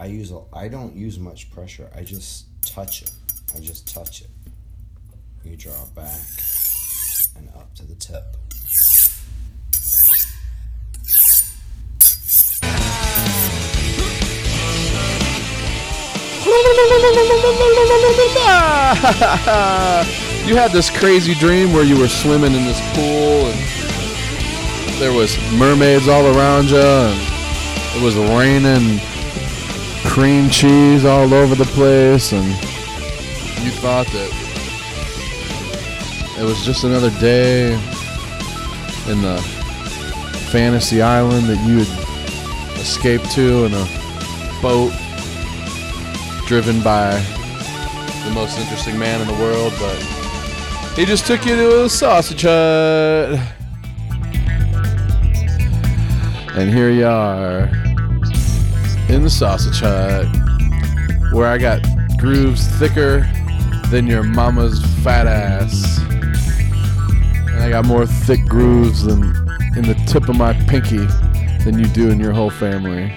I use a, I don't use much pressure. I just touch it. I just touch it. You draw back and up to the tip. you had this crazy dream where you were swimming in this pool and there was mermaids all around you and it was raining cream cheese all over the place and you thought that it was just another day in the fantasy island that you had escaped to in a boat driven by the most interesting man in the world, but he just took you to a sausage hut. And here you are in the sausage hut where I got grooves thicker than your mama's fat ass. And I got more thick grooves than in the tip of my pinky than you do in your whole family.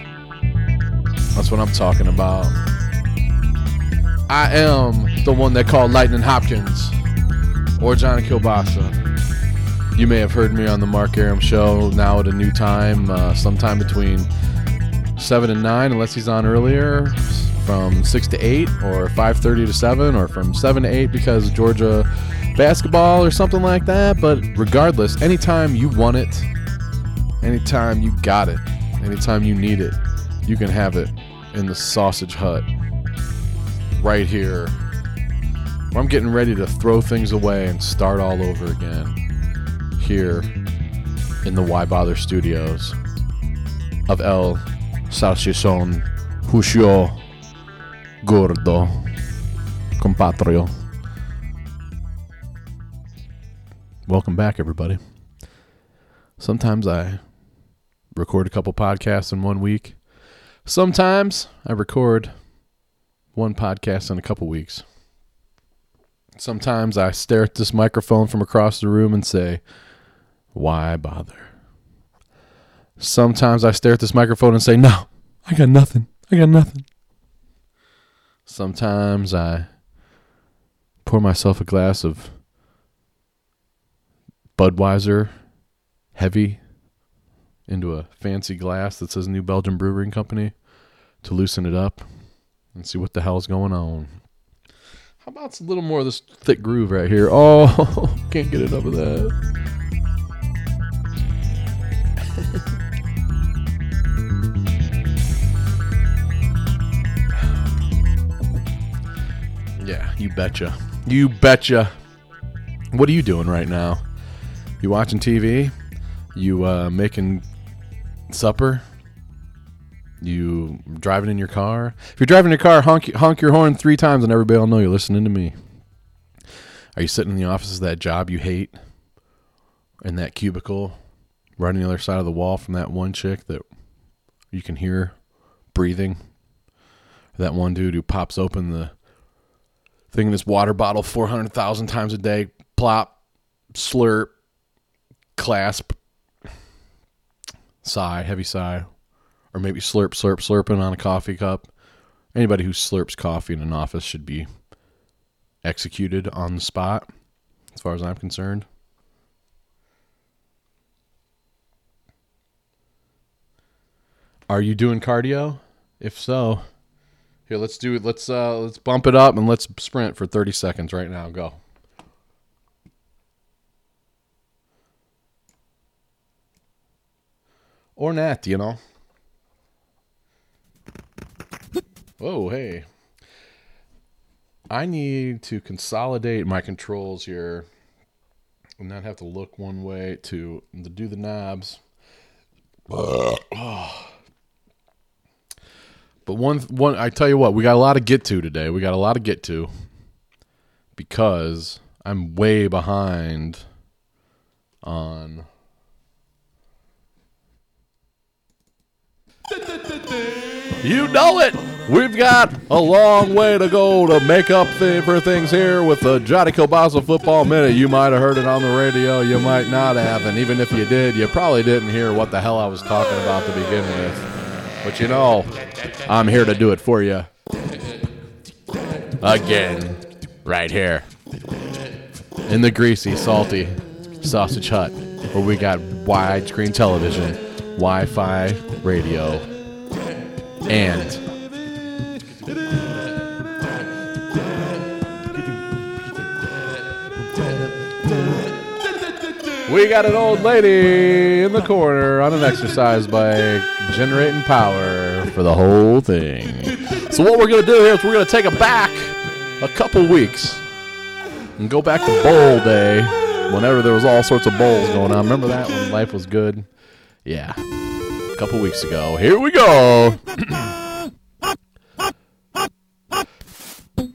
That's what I'm talking about. I am the one they call Lightning Hopkins or Johnny Kilbasa. You may have heard me on the Mark Arum show now at a new time, uh, sometime between 7 and 9, unless he's on earlier, from 6 to 8, or 5.30 to 7, or from 7 to 8 because Georgia basketball or something like that. But regardless, anytime you want it, anytime you got it, anytime you need it, you can have it in the sausage hut right here I'm getting ready to throw things away and start all over again here in the Why Bother Studios of El Salsicon Puscio Gordo Compatrio. Welcome back, everybody. Sometimes I record a couple podcasts in one week. Sometimes I record one podcast in a couple weeks. Sometimes I stare at this microphone from across the room and say, Why bother? Sometimes I stare at this microphone and say, No, I got nothing. I got nothing. Sometimes I pour myself a glass of Budweiser heavy into a fancy glass that says New Belgium Brewing Company to loosen it up and see what the hell's going on. How about a little more of this thick groove right here? Oh, can't get enough of that. yeah, you betcha. You betcha. What are you doing right now? You watching TV? You uh, making supper? You driving in your car? If you're driving your car, honk honk your horn three times, and everybody will know you're listening to me. Are you sitting in the office of that job you hate, in that cubicle, right on the other side of the wall from that one chick that you can hear breathing? That one dude who pops open the thing in this water bottle 400,000 times a day, plop, slurp, clasp, sigh, heavy sigh, or maybe slurp, slurp, slurping on a coffee cup. Anybody who slurps coffee in an office should be executed on the spot, as far as I'm concerned. Are you doing cardio? If so, here let's do it. Let's uh let's bump it up and let's sprint for 30 seconds right now. Go. Or not, you know. Whoa, hey. I need to consolidate my controls here and not have to look one way to, to do the knobs. Oh. But one one I tell you what, we got a lot to get to today. We got a lot to get to because I'm way behind on You know it. We've got a long way to go to make up th- for things here with the Johnny Kilbasa Football Minute. You might have heard it on the radio, you might not have, and even if you did, you probably didn't hear what the hell I was talking about to begin with. But you know, I'm here to do it for you. Again, right here. In the greasy, salty sausage hut, where we got widescreen television, Wi Fi radio, and We got an old lady in the corner on an exercise bike generating power for the whole thing. So what we're gonna do here is we're gonna take it back a couple weeks and go back to bowl day whenever there was all sorts of bowls going on. Remember that when life was good? Yeah. A couple weeks ago. Here we go.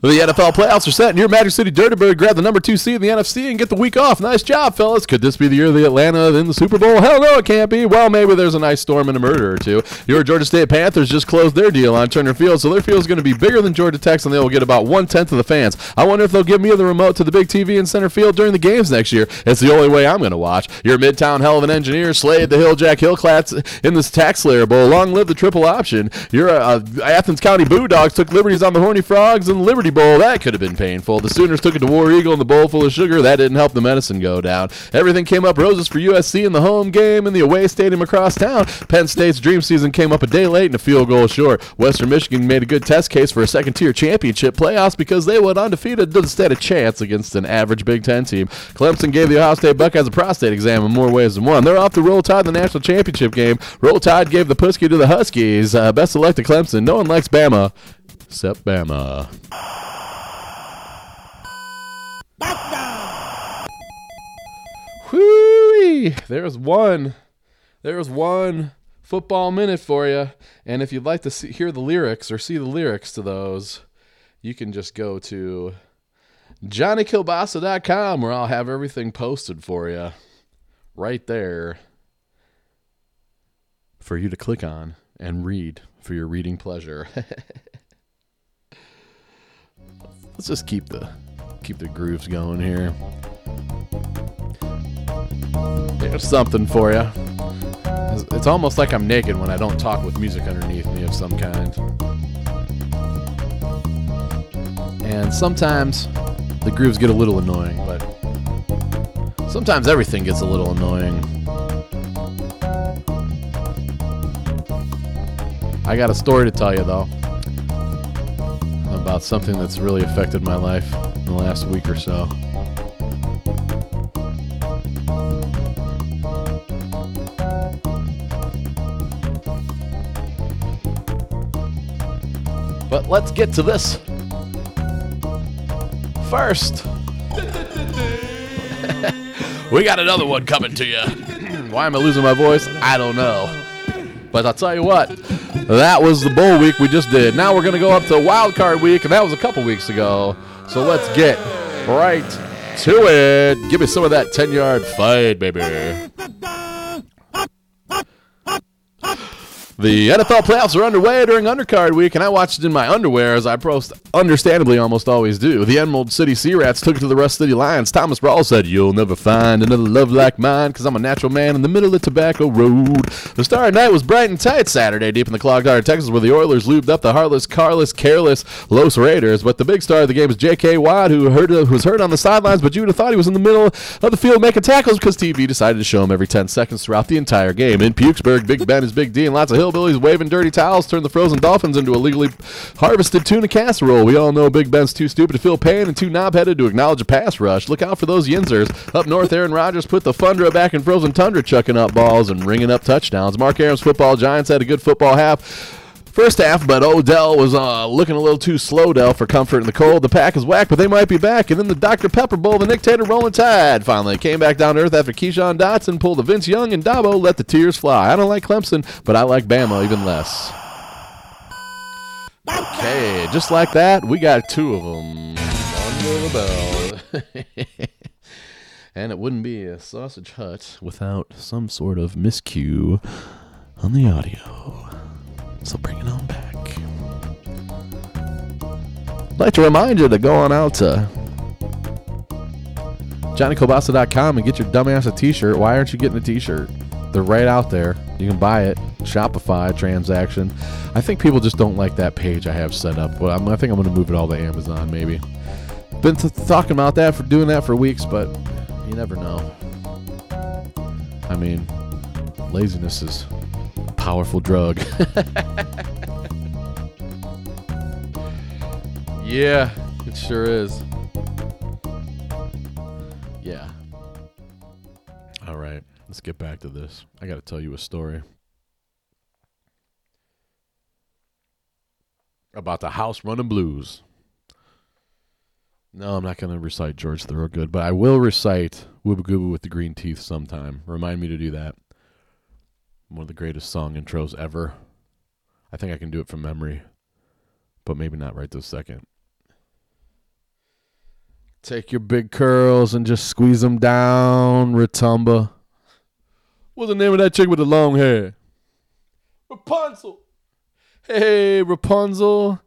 The NFL playoffs are set, and your Magic City Dirtybird grab the number two seed in the NFC and get the week off. Nice job, fellas. Could this be the year of the Atlanta in the Super Bowl? Hell no, it can't be. Well, maybe there's a nice storm and a murder or two. Your Georgia State Panthers just closed their deal on Turner Field, so their field is going to be bigger than Georgia Tech's, and they will get about one tenth of the fans. I wonder if they'll give me the remote to the big TV in center field during the games next year. It's the only way I'm going to watch. Your Midtown hell of an engineer slayed the Hill Jack Hillclats in this TaxSlayer Bowl. Long live the triple option. Your uh, Athens County Bulldogs took liberties on the Horny Frogs and the Liberty Bowl. That could have been painful. The Sooners took it to War Eagle in the bowl full of sugar. That didn't help the medicine go down. Everything came up roses for USC in the home game in the away stadium across town. Penn State's dream season came up a day late and a field goal short. Western Michigan made a good test case for a second tier championship playoffs because they went undefeated instead of chance against an average Big Ten team. Clemson gave the Ohio State Buckeyes a prostate exam in more ways than one. They're off to Roll Tide in the national championship game. Roll Tide gave the Pusky to the Huskies. Uh, best of luck to Clemson. No one likes Bama except Bama. Whoo! There's one. There's one football minute for you. And if you'd like to see, hear the lyrics or see the lyrics to those, you can just go to johnnykilbasa.com where I'll have everything posted for you right there for you to click on and read for your reading pleasure. Let's just keep the keep the grooves going here. There's something for you. It's almost like I'm naked when I don't talk with music underneath me of some kind. And sometimes the grooves get a little annoying, but sometimes everything gets a little annoying. I got a story to tell you, though, about something that's really affected my life in the last week or so. But let's get to this first. we got another one coming to you. Why am I losing my voice? I don't know. But I'll tell you what, that was the bowl week we just did. Now we're going to go up to wild card week, and that was a couple weeks ago. So let's get right to it. Give me some of that 10 yard fight, baby. The NFL playoffs are underway during undercard week, and I watched it in my underwear, as I post understandably almost always do. The Emerald City Sea Rats took it to the Rust City Lions. Thomas Rawls said, You'll never find another love like mine, because I'm a natural man in the middle of Tobacco Road. The star of night was bright and tight Saturday, deep in the clogged heart of Texas, where the Oilers lubed up the heartless, carless, careless Los Raiders. But the big star of the game was J.K. Watt, who, heard, who was hurt on the sidelines, but you would have thought he was in the middle of the field making tackles because TV decided to show him every 10 seconds throughout the entire game. In Pukesburg, Big Ben is Big D, and lots of hillbillies waving dirty towels turned the frozen dolphins into a legally harvested tuna casserole. We all know Big Ben's too stupid to feel pain and too knob-headed to acknowledge a pass rush. Look out for those yinzers. Up north, Aaron Rodgers put the Fundra back in frozen tundra, chucking up balls and ringing up touchdowns. Mark Arum's football Giants had a good football half. First half, but Odell was uh, looking a little too slow, Dell, for comfort in the cold. The pack is whack, but they might be back. And then the Dr. Pepper Bowl, the Nick Tater rolling tide, finally came back down to earth after Keyshawn Dotson pulled the Vince Young and Dabo let the tears fly. I don't like Clemson, but I like Bama even less. Okay, just like that, we got two of them under the and it wouldn't be a sausage hut without some sort of miscue on the audio. So bring it on back. I'd like to remind you to go on out to JohnnyKobasa.com and get your dumbass a t-shirt. Why aren't you getting a t-shirt? They're right out there. You can buy it. Shopify transaction. I think people just don't like that page I have set up. But I think I'm going to move it all to Amazon maybe. Been th- talking about that for doing that for weeks, but you never know. I mean, laziness is powerful drug. yeah, it sure is. Yeah. All right, let's get back to this. I got to tell you a story about the house running blues. No, I'm not going to recite George Thorogood, but I will recite Wooba Gooba with the Green Teeth sometime. Remind me to do that. One of the greatest song intros ever. I think I can do it from memory, but maybe not right this second. Take your big curls and just squeeze them down, Rotumba. What's the name of that chick with the long hair? Rapunzel. Hey, Rapunzel.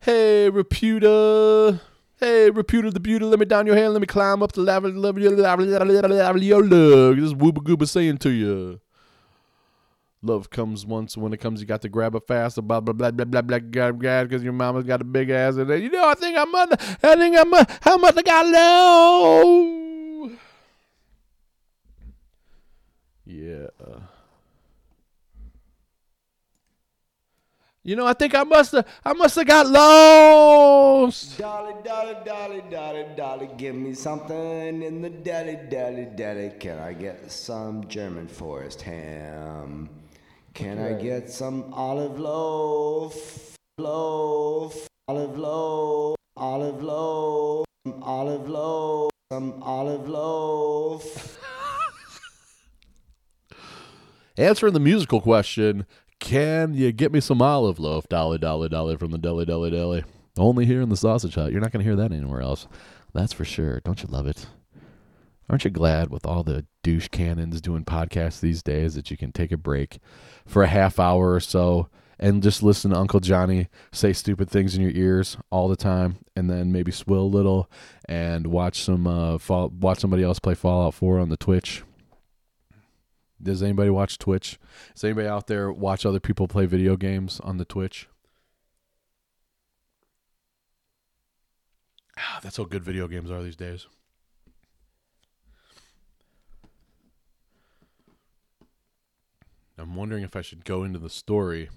Hey, Reputa. Hey, Reputa the beauty, let me down your hand, let me climb up the lava, lava, lava, lava, your love. This is saying to you. Love comes once, when it comes, you got to grab it fast. Blah blah blah blah blah blah. Grab, grab, because your mama's got a big ass, and you know, I think I'm under, I think I'm, uh, how much I got low. Yeah. You know, I think I must have, I must have got lost. Dolly, dolly, dolly, dolly, dolly, give me something in the deli, deli, deli. Can I get some German forest ham? Can I get some olive loaf, loaf, olive loaf, olive loaf, some olive loaf, some olive loaf? Answering the musical question, can you get me some olive loaf? Dolly, dolly, dolly from the deli, deli, deli. Only here in the sausage hut. You're not going to hear that anywhere else. That's for sure. Don't you love it? Aren't you glad with all the douche cannons doing podcasts these days that you can take a break for a half hour or so and just listen to Uncle Johnny say stupid things in your ears all the time and then maybe swill a little and watch some uh fall, watch somebody else play Fallout 4 on the Twitch does anybody watch Twitch? Is anybody out there watch other people play video games on the Twitch? Ah, that's how good video games are these days. I'm wondering if I should go into the story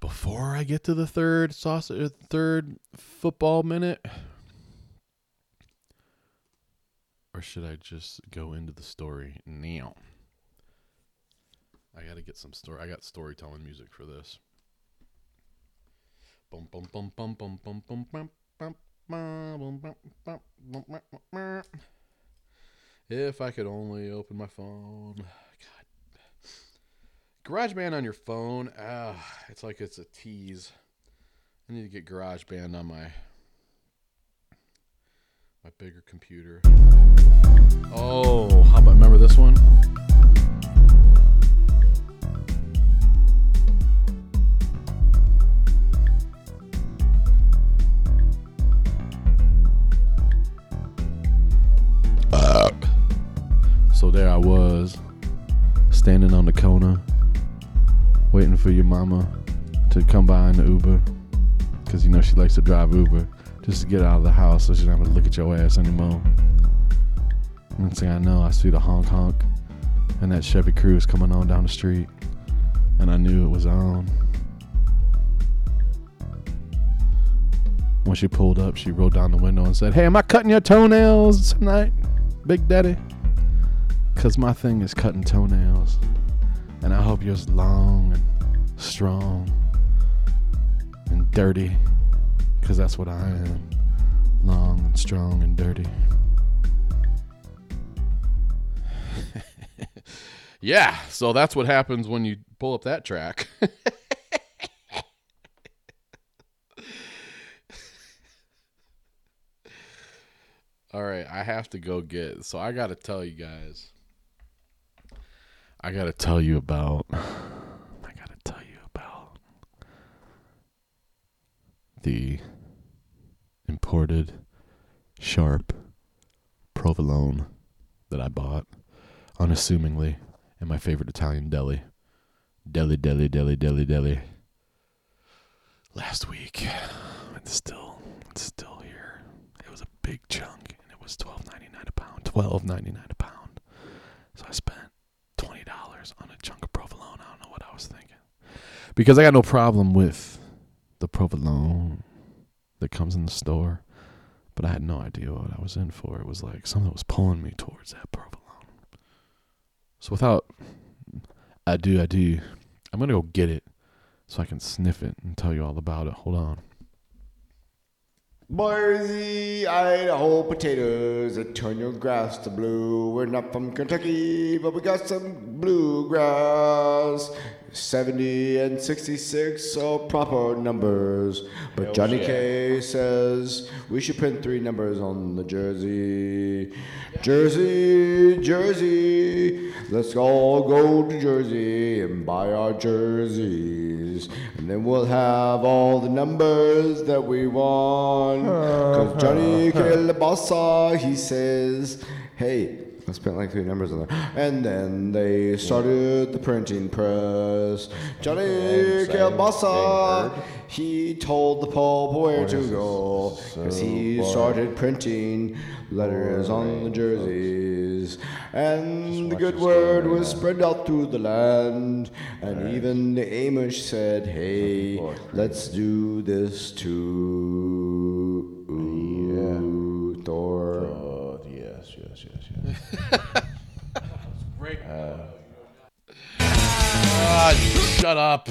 before I get to the third sausage, third football minute, or should I just go into the story now? I got to get some story. I got storytelling music for this. Bum bum bum bum bum bum bum bum. If I could only open my phone. GarageBand on your phone. Ah, it's like it's a tease. I need to get GarageBand on my my bigger computer. Oh, how about remember this one? So there I was, standing on the corner, waiting for your mama to come by in the Uber, because you know she likes to drive Uber, just to get out of the house so she don't have to look at your ass anymore. Next thing I know, I see the honk honk, and that Chevy Cruze coming on down the street, and I knew it was on. When she pulled up, she rolled down the window and said, Hey, am I cutting your toenails tonight, Big Daddy? Because my thing is cutting toenails. And I hope yours long and strong and dirty. Because that's what I am long and strong and dirty. yeah, so that's what happens when you pull up that track. All right, I have to go get. So I got to tell you guys. I got to tell you about. I got to tell you about the imported sharp provolone that I bought unassumingly in my favorite Italian deli Deli, deli, deli, deli, deli. Last week, it's still, it's still here. It was a big chunk, and it was twelve ninety nine a pound. Twelve ninety nine a pound. So I spent on a chunk of provolone. I don't know what I was thinking, because I got no problem with the provolone that comes in the store, but I had no idea what I was in for. It was like something was pulling me towards that provolone. So without ado, ado, I'm gonna go get it so I can sniff it and tell you all about it. Hold on. Boise, Idaho potatoes that turn your grass to blue. We're not from Kentucky, but we got some bluegrass. 70 and 66 are proper numbers. But Johnny K says we should print three numbers on the jersey. Jersey, Jersey. Let's all go to Jersey and buy our jerseys. And then we'll have all the numbers that we want. Cause Johnny Calabasa, he says, hey, I spent like three numbers on that. And then they started the printing press. Johnny Calabasa, he told the Pope where to go. Cause he started printing letters on the jerseys. And the good word was spread out through the land. And even the Amish said, hey, let's do this too. Thor. Oh, yes, yes, yes, yes. Ah, shut up.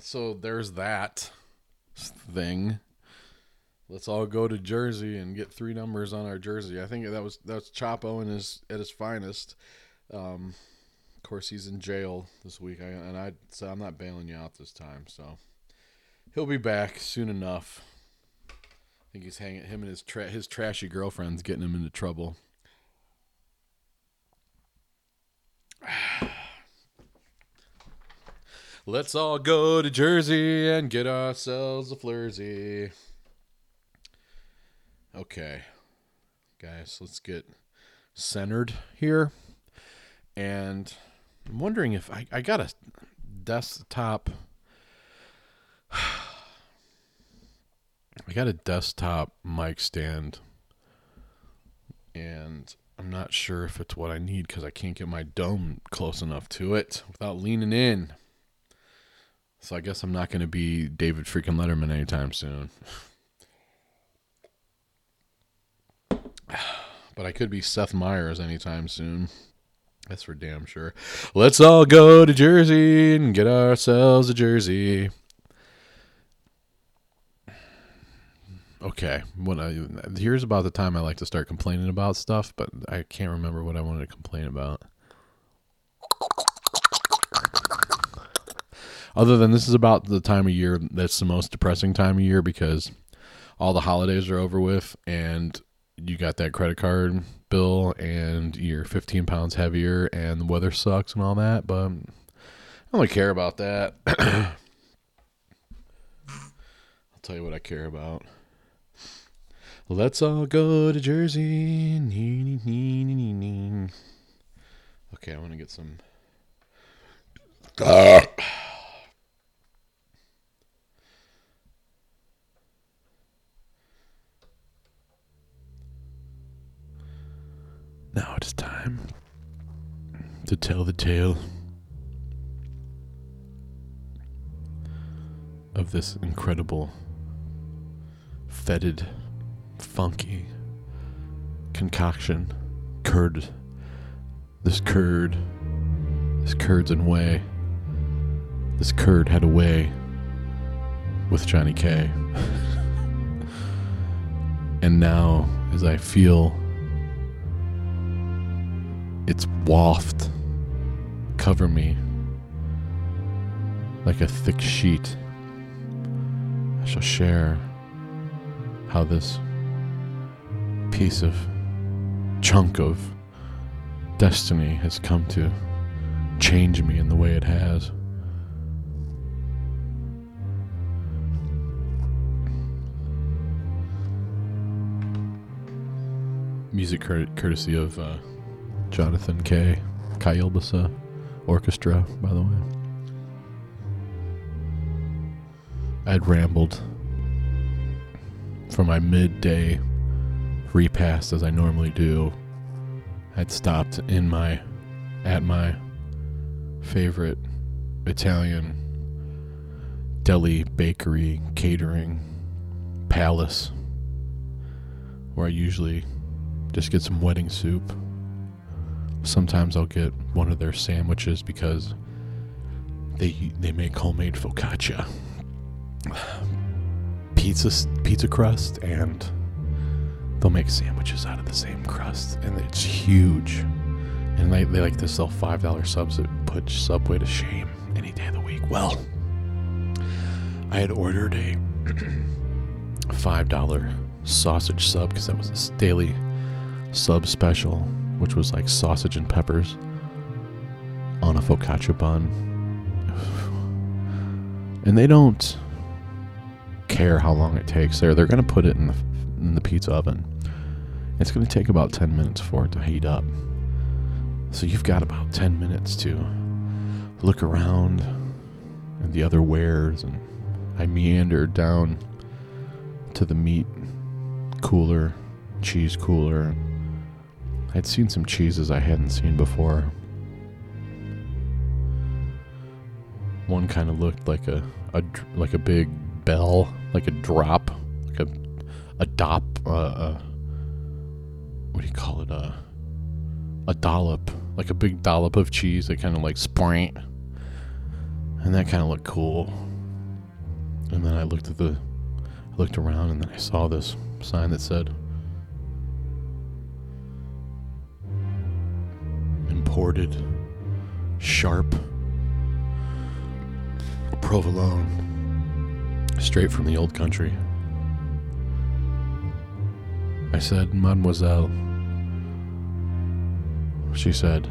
So there's that thing. Let's all go to Jersey and get three numbers on our jersey. I think that was that's Chapo in his at his finest. Um, of course, he's in jail this week, I, and I so I'm not bailing you out this time. So he'll be back soon enough. I think he's hanging him and his tra- his trashy girlfriend's getting him into trouble. Let's all go to Jersey and get ourselves a flursy. Okay, guys, let's get centered here. And I'm wondering if I, I got a desktop. I got a desktop mic stand. And I'm not sure if it's what I need because I can't get my dome close enough to it without leaning in. So I guess I'm not going to be David freaking Letterman anytime soon. but I could be Seth Meyers anytime soon. That's for damn sure. Let's all go to Jersey and get ourselves a jersey. Okay, when I here's about the time I like to start complaining about stuff, but I can't remember what I wanted to complain about. Other than this is about the time of year that's the most depressing time of year because all the holidays are over with and you got that credit card bill and you're 15 pounds heavier and the weather sucks and all that, but I don't really care about that. I'll tell you what I care about. Let's all go to Jersey. Okay, I want to get some. Ah. Now it is time to tell the tale of this incredible, fetid, funky concoction, curd. This curd, this curd's in way. This curd had a way with Johnny K. and now, as I feel its waft cover me like a thick sheet. I shall share how this piece of chunk of destiny has come to change me in the way it has. Music cour- courtesy of uh, Jonathan K. Kayelbasa. Orchestra, by the way. I'd rambled for my midday repast as I normally do. I'd stopped in my at my favorite Italian deli, bakery, catering palace where I usually just get some wedding soup. Sometimes I'll get one of their sandwiches because they they make homemade focaccia, pizza pizza crust, and they'll make sandwiches out of the same crust, and it's huge. And they, they like to sell five dollar subs that put Subway to shame any day of the week. Well, I had ordered a five dollar sausage sub because that was this daily sub special, which was like sausage and peppers on a focaccia bun. And they don't care how long it takes there. They're going to put it in the, in the pizza oven. It's going to take about 10 minutes for it to heat up. So you've got about 10 minutes to look around and the other wares. And I meandered down to the meat cooler, cheese cooler. I'd seen some cheeses I hadn't seen before. One kind of looked like a, a like a big bell, like a drop, like a a dop, uh, uh, what do you call it? Uh, a dollop, like a big dollop of cheese that kind of like sprint, and that kind of looked cool. And then I looked at the, I looked around, and then I saw this sign that said imported sharp provolone straight from the old country. I said, Mademoiselle. She said,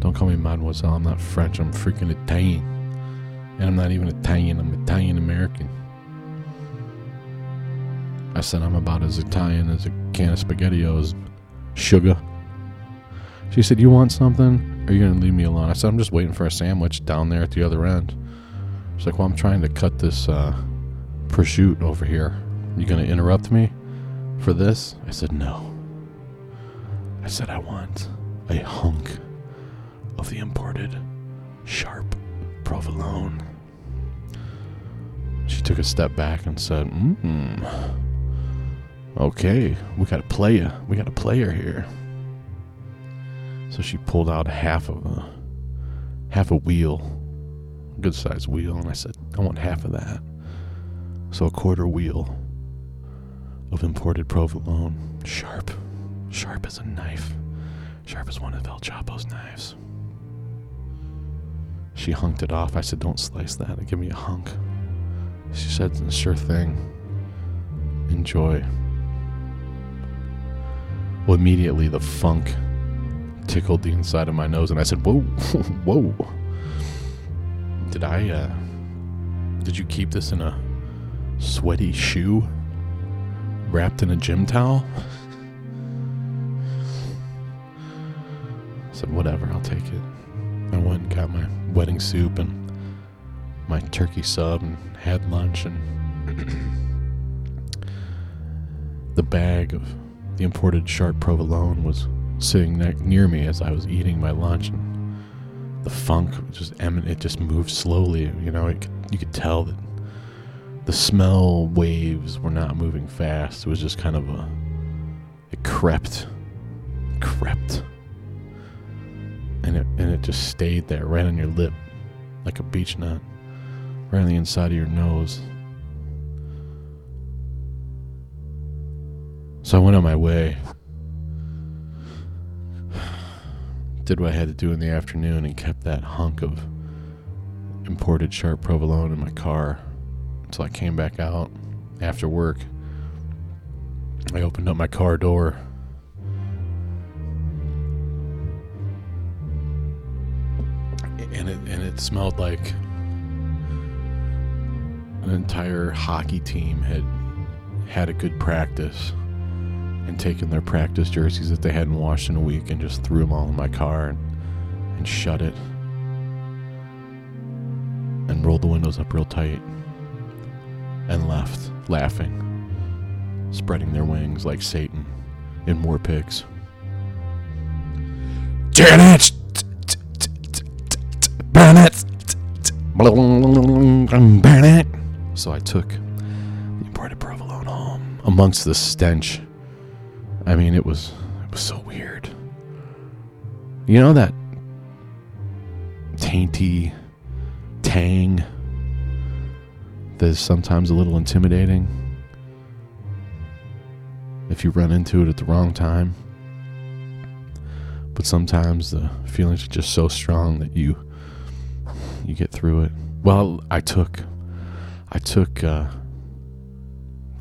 Don't call me Mademoiselle. I'm not French. I'm freaking Italian. And I'm not even Italian. I'm Italian American. I said, I'm about as Italian as a can of SpaghettiOs. Sugar. She said, You want something? Or are you going to leave me alone? I said, I'm just waiting for a sandwich down there at the other end. She's like, Well, I'm trying to cut this uh, prosciutto over here. You going to interrupt me for this? I said, No. I said, I want a hunk of the imported sharp provolone. She took a step back and said, Mmm. Okay, we got a player. We got a player here. So she pulled out half of a half a wheel, good sized wheel, and I said, I want half of that. So a quarter wheel of imported provolone, sharp, sharp as a knife, sharp as one of El Chapo's knives. She hunked it off. I said, Don't slice that. Give me a hunk. She said, Sure thing. Enjoy. Well, immediately the funk tickled the inside of my nose, and I said, "Whoa, whoa! Did I? uh Did you keep this in a sweaty shoe, wrapped in a gym towel?" I said, "Whatever, I'll take it." I went and got my wedding soup and my turkey sub, and had lunch, and the bag of the imported sharp provolone was sitting ne- near me as I was eating my lunch, and the funk just emin- it just moved slowly. You know, you could tell that the smell waves were not moving fast. It was just kind of a it crept, crept, and it and it just stayed there, right on your lip, like a beech nut, right on the inside of your nose. So I went on my way. Did what I had to do in the afternoon and kept that hunk of imported sharp provolone in my car until I came back out after work. I opened up my car door. And it and it smelled like an entire hockey team had had a good practice and taken their practice jerseys that they hadn't washed in a week and just threw them all in my car and, and shut it and rolled the windows up real tight and left, laughing, spreading their wings like Satan in war pigs. So I took the imported provolone home amongst the stench. I mean, it was it was so weird. You know that tainty tang that is sometimes a little intimidating if you run into it at the wrong time. But sometimes the feelings are just so strong that you you get through it. Well, I took I took uh,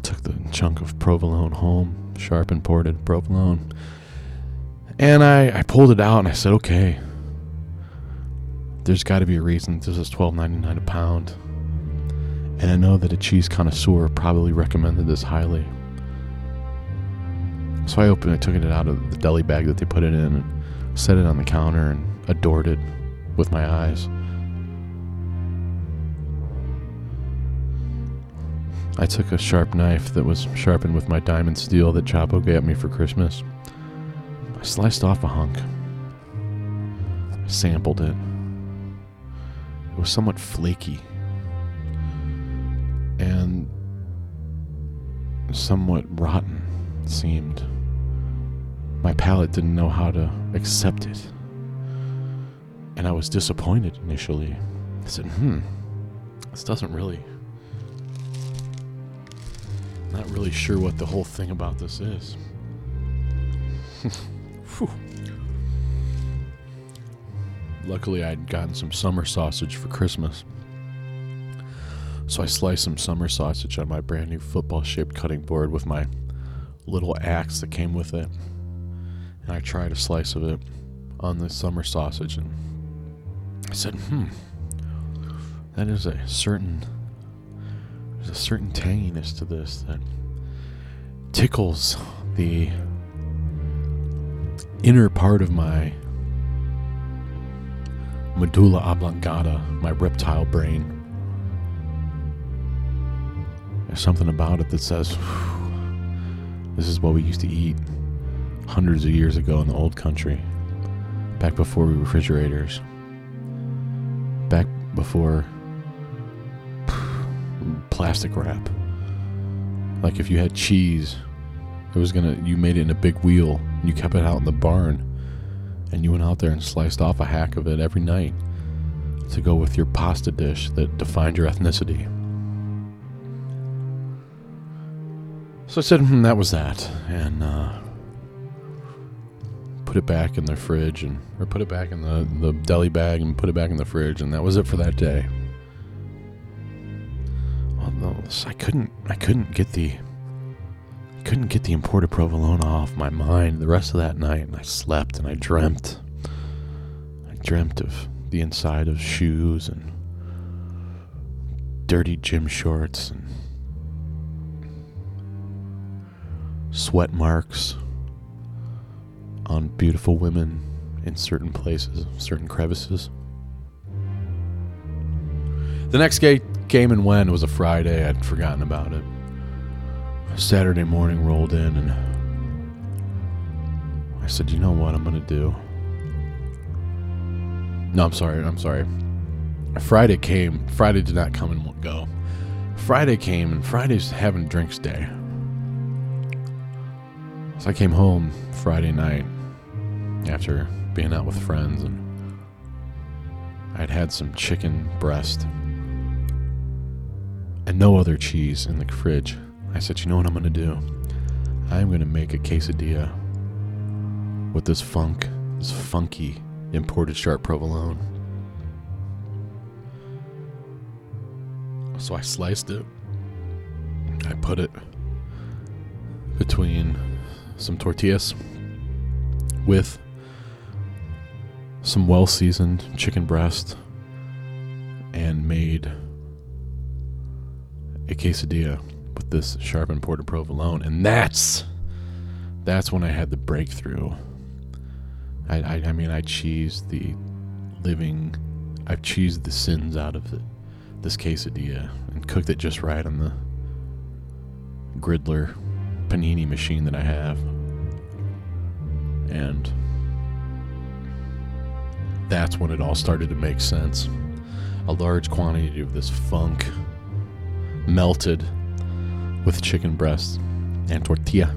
took the chunk of provolone home, sharp imported provolone, and I, I pulled it out and I said, okay, there's got to be a reason this is twelve ninety nine a pound, and I know that a cheese connoisseur probably recommended this highly. So I opened it, took it out of the deli bag that they put it in, and set it on the counter and adored it with my eyes. I took a sharp knife that was sharpened with my diamond steel that Chapo gave me for Christmas. I sliced off a hunk. I sampled it. It was somewhat flaky and somewhat rotten, seemed. My palate didn't know how to accept it. And I was disappointed initially. I said, hmm, this doesn't really not really sure what the whole thing about this is. Luckily, I'd gotten some summer sausage for Christmas. So I sliced some summer sausage on my brand new football shaped cutting board with my little axe that came with it. And I tried a slice of it on the summer sausage and I said, hmm, that is a certain there's a certain tanginess to this that tickles the inner part of my medulla oblongata, my reptile brain. There's something about it that says, this is what we used to eat hundreds of years ago in the old country, back before refrigerators, back before plastic wrap. Like if you had cheese, it was gonna you made it in a big wheel and you kept it out in the barn and you went out there and sliced off a hack of it every night to go with your pasta dish that defined your ethnicity. So I said, hmm, that was that. And uh, put it back in the fridge and or put it back in the, the deli bag and put it back in the fridge and that was it for that day. Although I couldn't I couldn't get the couldn't get the imported provolone off my mind the rest of that night and I slept and I dreamt I dreamt of the inside of shoes and dirty gym shorts and sweat marks on beautiful women in certain places, certain crevices. The next ga- came and went. It was a Friday. I'd forgotten about it. Saturday morning rolled in, and I said, "You know what I'm gonna do?" No, I'm sorry. I'm sorry. Friday came. Friday did not come and go. Friday came, and Friday's having drinks day. So I came home Friday night after being out with friends, and I'd had some chicken breast and no other cheese in the fridge. I said, you know what I'm going to do? I'm going to make a quesadilla with this funk, this funky imported sharp provolone. So I sliced it. I put it between some tortillas with some well seasoned chicken breast and made a quesadilla with this sharp imported provolone, and that's that's when I had the breakthrough. I, I, I mean, I cheesed the living, I've cheesed the sins out of this quesadilla and cooked it just right on the griddler panini machine that I have. And that's when it all started to make sense. A large quantity of this funk melted with chicken breast and tortilla.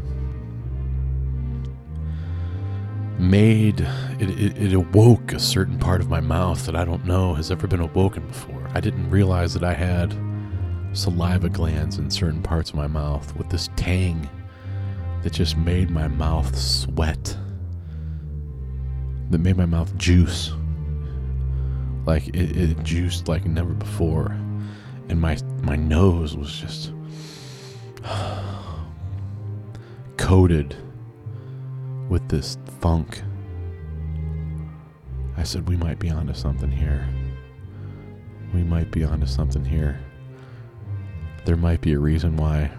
Made it, it, it awoke a certain part of my mouth that I don't know has ever been awoken before. I didn't realize that I had saliva glands in certain parts of my mouth with this tang that just made my mouth sweat. That made my mouth juice. Like it, it juiced like never before. And my my nose was just coated with this funk. I said, we might be onto something here. We might be onto something here. There might be a reason why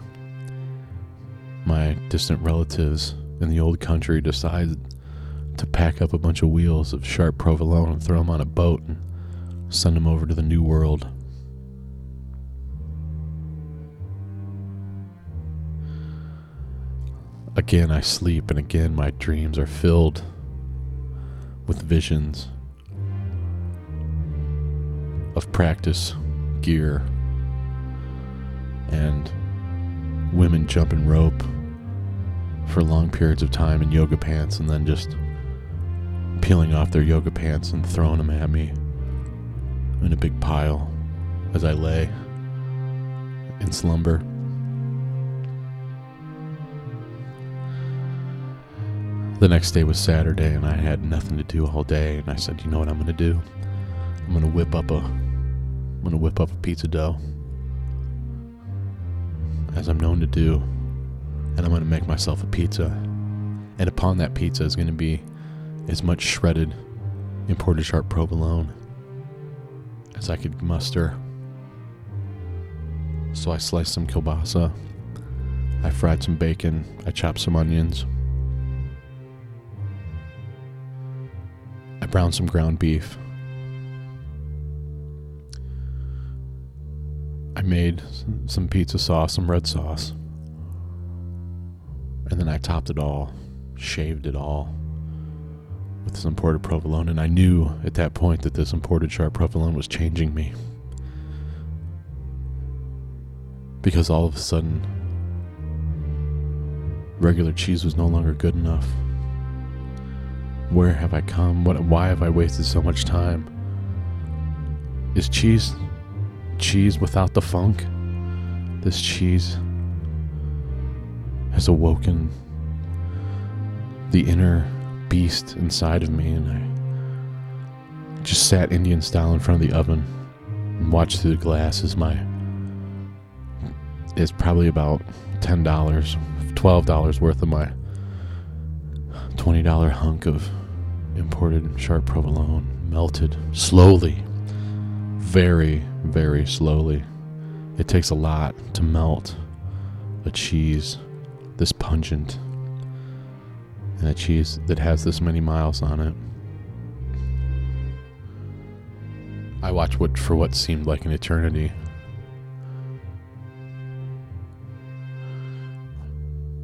my distant relatives in the old country decided to pack up a bunch of wheels of sharp provolone and throw them on a boat and send them over to the new world. Again, I sleep, and again, my dreams are filled with visions of practice gear and women jumping rope for long periods of time in yoga pants and then just peeling off their yoga pants and throwing them at me in a big pile as I lay in slumber. The next day was Saturday, and I had nothing to do all day. And I said, "You know what I'm going to do? I'm going to whip up a, I'm going to whip up a pizza dough, as I'm known to do, and I'm going to make myself a pizza. And upon that pizza is going to be as much shredded imported sharp provolone as I could muster. So I sliced some kielbasa. I fried some bacon. I chopped some onions. I browned some ground beef. I made some pizza sauce, some red sauce. And then I topped it all, shaved it all with this imported provolone. And I knew at that point that this imported sharp provolone was changing me. Because all of a sudden, regular cheese was no longer good enough. Where have I come? What? Why have I wasted so much time? Is cheese cheese without the funk? This cheese has awoken the inner beast inside of me, and I just sat Indian style in front of the oven and watched through the glass as my it's probably about ten dollars, twelve dollars worth of my twenty dollar hunk of imported sharp provolone melted slowly, very, very slowly. It takes a lot to melt a cheese this pungent and a cheese that has this many miles on it. I watched what for what seemed like an eternity.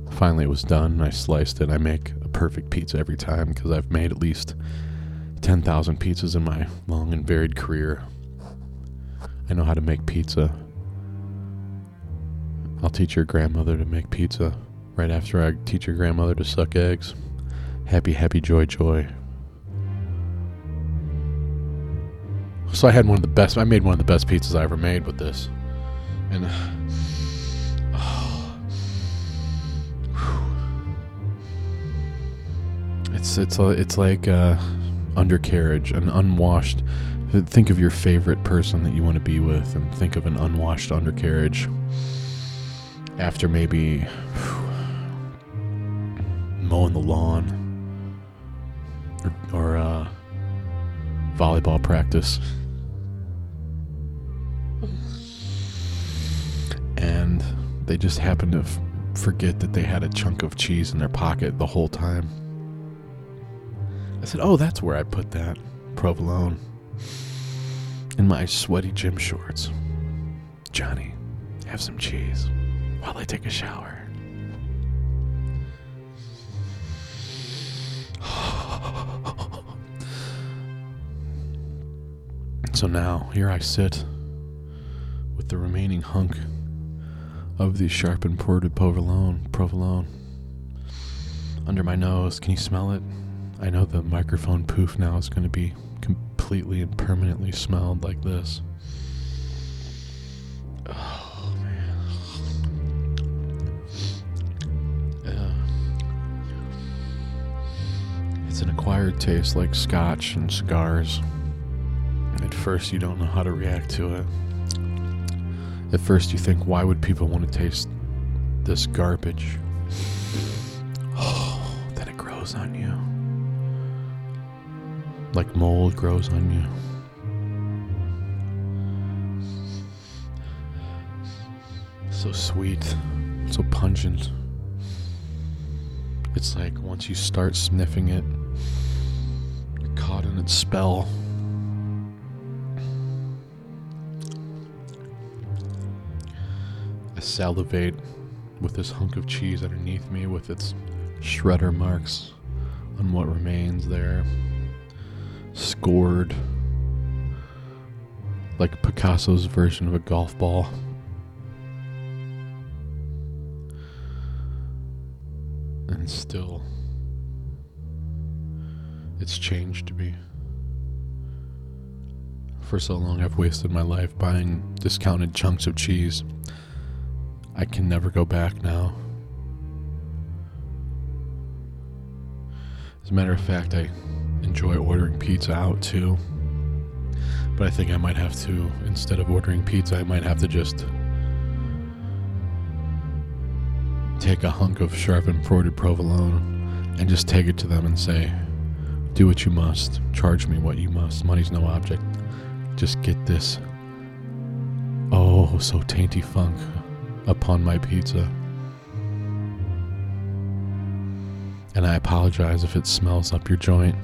Finally, it was done. I sliced it. I make a perfect pizza every time because I've made at least 10,000 pizzas in my long and varied career. I know how to make pizza. I'll teach your grandmother to make pizza right after I teach your grandmother to suck eggs. Happy, happy, joy, joy. So I had one of the best. I made one of the best pizzas I ever made with this, and it's it's a, it's like uh, undercarriage, an unwashed. Think of your favorite person that you want to be with, and think of an unwashed undercarriage. After maybe mowing the lawn or, or uh, volleyball practice. And they just happen to f- forget that they had a chunk of cheese in their pocket the whole time. I said, Oh, that's where I put that provolone. In my sweaty gym shorts. Johnny, have some cheese while I take a shower. So now, here I sit with the remaining hunk of the sharpened ported provolone, provolone under my nose. Can you smell it? I know the microphone poof now is going to be completely and permanently smelled like this. Oh man. Yeah. It's an acquired taste like scotch and cigars. At first, you don't know how to react to it. At first, you think, why would people want to taste this garbage? Oh, then it grows on you. Like mold grows on you. So sweet, so pungent. It's like once you start sniffing it, you're caught in its spell. I salivate with this hunk of cheese underneath me with its shredder marks on what remains there. Scored like Picasso's version of a golf ball. And still, it's changed to me. For so long, I've wasted my life buying discounted chunks of cheese. I can never go back now. As a matter of fact, I enjoy ordering pizza out too. But I think I might have to, instead of ordering pizza, I might have to just take a hunk of sharpened ported provolone and just take it to them and say, Do what you must, charge me what you must. Money's no object. Just get this, oh, so tainty funk upon my pizza. And I apologize if it smells up your joint.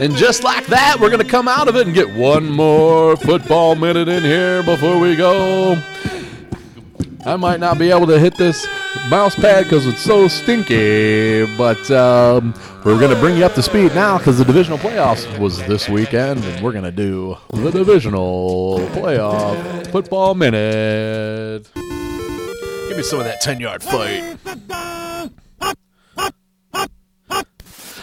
And just like that, we're going to come out of it and get one more football minute in here before we go. I might not be able to hit this mouse pad because it's so stinky, but um, we're going to bring you up to speed now because the divisional playoffs was this weekend, and we're going to do the divisional playoff football minute. Give me some of that 10 yard fight.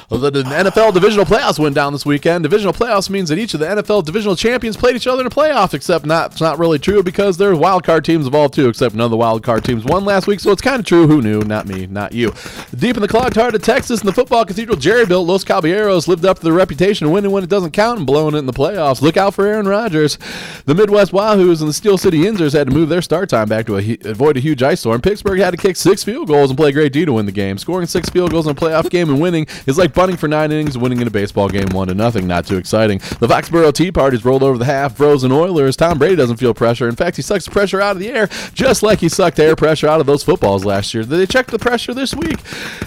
The NFL divisional playoffs went down this weekend. Divisional playoffs means that each of the NFL divisional champions played each other in a playoff, except not it's not really true because there's wild card teams involved too, except none of the wild card teams won last week, so it's kind of true. Who knew? Not me, not you. Deep in the clogged heart of Texas, in the football cathedral Jerry built, Los Caballeros lived up to their reputation of winning when it doesn't count and blowing it in the playoffs. Look out for Aaron Rodgers. The Midwest Wahoos and the Steel City Yinzers had to move their start time back to a, avoid a huge ice storm. Pittsburgh had to kick six field goals and play great D to win the game. Scoring six field goals in a playoff game and winning is like bunting for nine innings, winning in a baseball game one to nothing. Not too exciting. The Foxborough Tea Party's rolled over the half frozen Oilers. Tom Brady doesn't feel pressure. In fact, he sucks pressure out of the air, just like he sucked air pressure out of those footballs last year. They checked the pressure this week.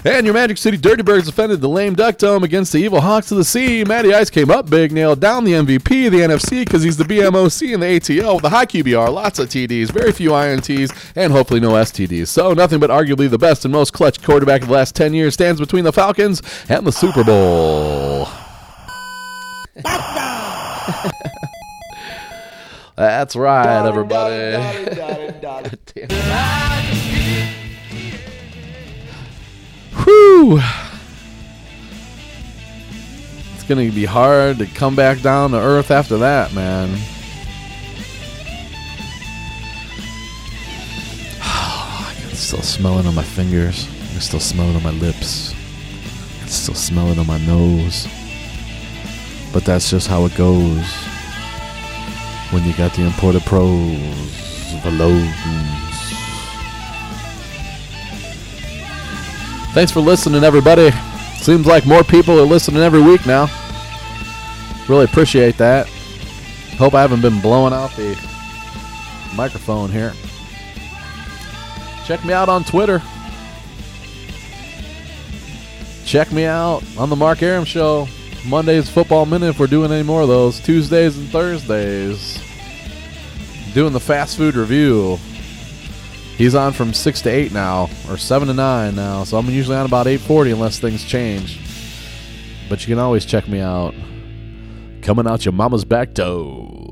And your Magic City Dirty Birds defended the lame Duck Dome against the evil Hawks of the Sea. Matty Ice came up big, nailed down the MVP the NFC because he's the BMOC and the ATO the high QBR, lots of TDs, very few INTs, and hopefully no STDs. So nothing but arguably the best and most clutch quarterback of the last 10 years stands between the Falcons and the Super Bowl. That's right, everybody. Whew. It's going to be hard to come back down to earth after that, man. I can still smell it on my fingers. I can still smell it on my lips. Still smell it on my nose. But that's just how it goes when you got the imported pros, Valodins. Thanks for listening, everybody. Seems like more people are listening every week now. Really appreciate that. Hope I haven't been blowing out the microphone here. Check me out on Twitter. Check me out on the Mark Arum Show. Monday's Football Minute if we're doing any more of those. Tuesdays and Thursdays. Doing the fast food review. He's on from 6 to 8 now, or 7 to 9 now, so I'm usually on about 8.40 unless things change. But you can always check me out. Coming out your mama's back door.